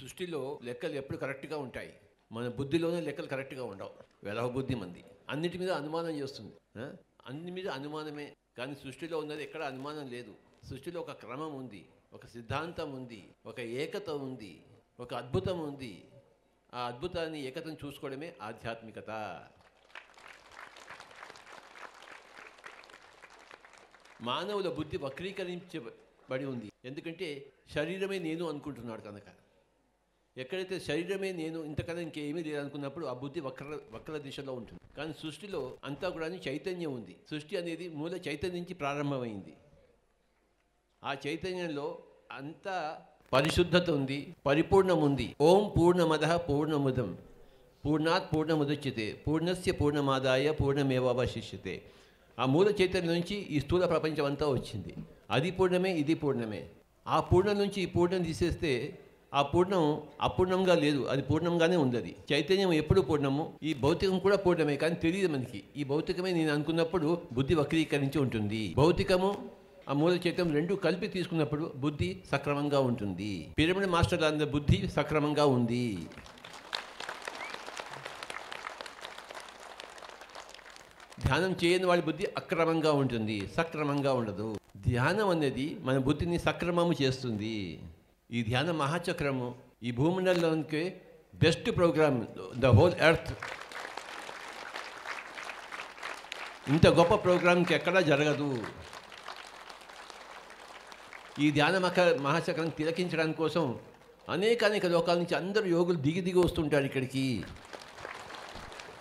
సృష్టిలో లెక్కలు ఎప్పుడు కరెక్ట్గా ఉంటాయి? మన బుద్ధిలోనే లెక్కలు కరెక్ట్గా ఉండవు. వెలవ బుద్ధి మంది. అన్నిటి మీద అనుమానం చేస్తుంది. అన్ని మీద అనుమానమే. కానీ సృష్టిలో ఉన్నది ఎక్కడ అనుమానం లేదు. సృష్టిలో ఒక క్రమం ఉంది. ఒక సిద్ధాంతం ఉంది. ఒక ఏకత ఉంది. ఒక అద్భుతం ఉంది. ఆ అద్భుతాన్ని ఏకతను చూసుకోవడమే ఆధ్యాత్మికత. మానవుల బుద్ధి వక్రీకరించబడి ఉంది. ఎందుకంటే శరీరమే నేను అనుకుంటున్నాడు కనుక. ఎక్కడైతే శరీరమే నేను ఇంతకన్నా ఇంకేమీ లేదనుకున్నప్పుడు ఆ బుద్ధి వక్ర వక్ర దిశలో ఉంటుంది. కానీ సృష్టిలో అంతా కూడా చైతన్యం ఉంది. సృష్టి అనేది మూల చైతన్యం నుంచి ప్రారంభమైంది. ఆ చైతన్యంలో అంతా పరిశుద్ధత ఉంది పరిపూర్ణం ఉంది. ఓం పూర్ణమద పూర్ణముదం. పూర్ణాత్ పూర్ణముదచ్యతే. పూర్ణస్య పూర్ణమాదాయ పూర్ణమేవావశిష్యతే. ఆ మూల చైతన్యం నుంచి ఈ స్థూల ప్రపంచం అంతా వచ్చింది. అది పూర్ణమే ఇది పూర్ణమే. ఆ పూర్ణం నుంచి ఈ పూర్ణం తీసేస్తే ఆ పూర్ణం అపూర్ణంగా లేదు. అది పూర్ణంగానే ఉంది అది. చైతన్యం ఎప్పుడు పూర్ణము? ఈ భౌతికం కూడా పూర్ణమే కానీ తెలియదు మనకి. ఈ భౌతికమే నేను అనుకున్నప్పుడు బుద్ధి వక్రీకరించి ఉంటుంది. భౌతికము ఆ మూల చైతన్యం రెండు కలిపి తీసుకున్నప్పుడు బుద్ధి సక్రమంగా ఉంటుంది. పిరమిడ్ మాస్టర్ అందరి బుద్ధి సక్రమంగా ఉంది. ధ్యానం చేయని వాళ్ళ బుద్ధి అక్రమంగా ఉంటుంది. సక్రమంగా ఉండదు. ధ్యానం అనేది మన బుద్ధిని సక్రమము చేస్తుంది. ఈ ధ్యాన మహాచక్రము ఈ భూమండలంలోనికి best program the whole earth. ఇంత గొప్ప ప్రోగ్రాంకి ఎక్కడా జరగదు. ఈ ధ్యాన మహ మహాచక్రం తిలకించడానికి కోసం అనేక అనేక లోకాల నుంచి అందరూ యోగులు దిగి దిగి వస్తుంటారు ఇక్కడికి.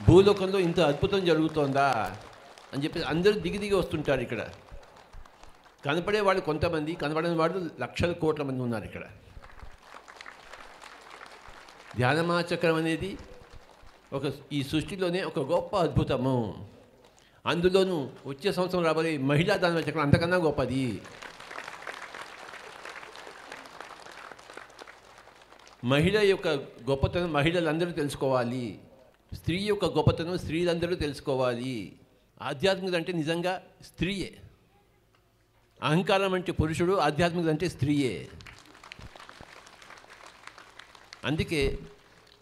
భూలోకంలో ఇంత అద్భుతం జరుగుతోందా అని చెప్పి అందరూ దిగి దిగి వస్తుంటారు ఇక్కడ. కనపడే వాళ్ళు కొంతమంది కనపడని వాళ్ళు లక్షల కోట్ల మంది ఉన్నారు ఇక్కడ. ధ్యానమాచక్రం అనేది ఒక ఈ సృష్టిలోనే ఒక గొప్ప అద్భుతము. అందులోనూ వచ్చే సంవత్సరం రాబోయే మహిళా ధ్యాన చక్రం అంతకన్నా గొప్పది. మహిళ యొక్క గొప్పతనం మహిళలందరూ తెలుసుకోవాలి. స్త్రీ యొక్క గొప్పతనం స్త్రీలందరూ తెలుసుకోవాలి. ఆధ్యాత్మికత అంటే నిజంగా స్త్రీయే. అహంకారం అంటే పురుషుడు ఆధ్యాత్మికత అంటే స్త్రీయే. అందుకే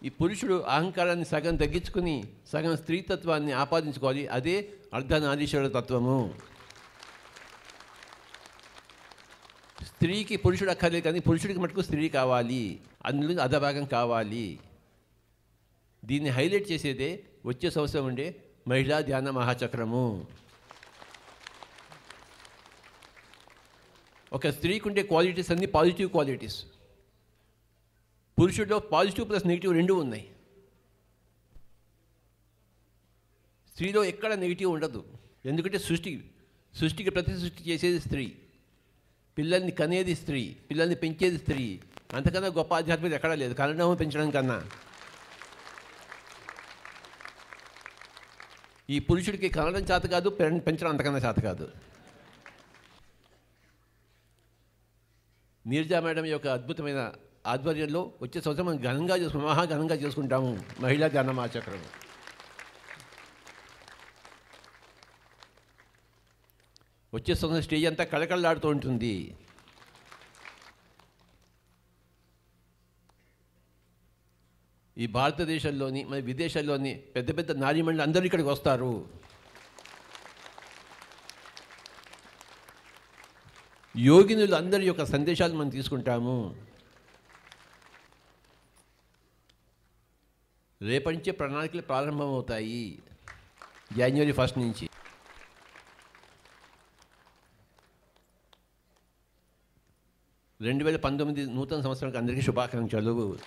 ఈ పురుషుడు అహంకారాన్ని సగం తగ్గించుకుని సగం స్త్రీతత్వాన్ని ఆపాదించుకోవాలి. అదే అర్ధనారీశ్వర తత్వము. స్త్రీకి పురుషుడు అక్కర్లేదు కానీ పురుషుడికి మటుకు స్త్రీ కావాలి. అందులో అధభాగం కావాలి. దీన్ని హైలైట్ చేసేదే వచ్చే సంవత్సరం ఉండే మహిళా ధ్యాన మహాచక్రము. ఒక స్త్రీకి ఉండే క్వాలిటీస్ అన్ని పాజిటివ్ క్వాలిటీస్ పురుషుడిలో పాజిటివ్ ప్లస్ నెగిటివ్ రెండు ఉన్నాయి. స్త్రీలో ఎక్కడ నెగిటివ్ ఉండదు. ఎందుకంటే సృష్టి సృష్టికి ప్రతి సృష్టి చేసేది స్త్రీ. పిల్లల్ని కనేది స్త్రీ పిల్లల్ని పెంచేది స్త్రీ. అంతకన్నా గొప్ప ఆధ్యాత్మికత ఎక్కడా లేదు. కనడం పెంచడం కన్నా. ఈ పురుషుడికి కనడం చేత కాదు పెంచడం అంతకన్నా చేత కాదు. నీర్జా మేడం యొక్క అద్భుతమైన ఆధ్వర్యంలో వచ్చే సంవత్సరం మనం ఘనంగా చేసుకుంటాం మహా ఘనంగా చేసుకుంటాము మహిళా ఘనమాచక్రం వచ్చే సంవత్సరం స్టేజ్ అంతా కళకళలాడుతూ ఉంటుంది. ఈ భారతదేశంలోని మన విదేశాల్లోని పెద్ద పెద్ద నారీమణులు అందరూ ఇక్కడికి వస్తారు. యోగినులు అందరి యొక్క సందేశాలు మనం తీసుకుంటాము. రేపటి నుంచే ప్రణాళికలు ప్రారంభమవుతాయి. జనవరి ఫస్ట్ నుంచి. రెండు వేల పంతొమ్మిది నూతన సంవత్సరానికి అందరికీ శుభాకాంక్షలు.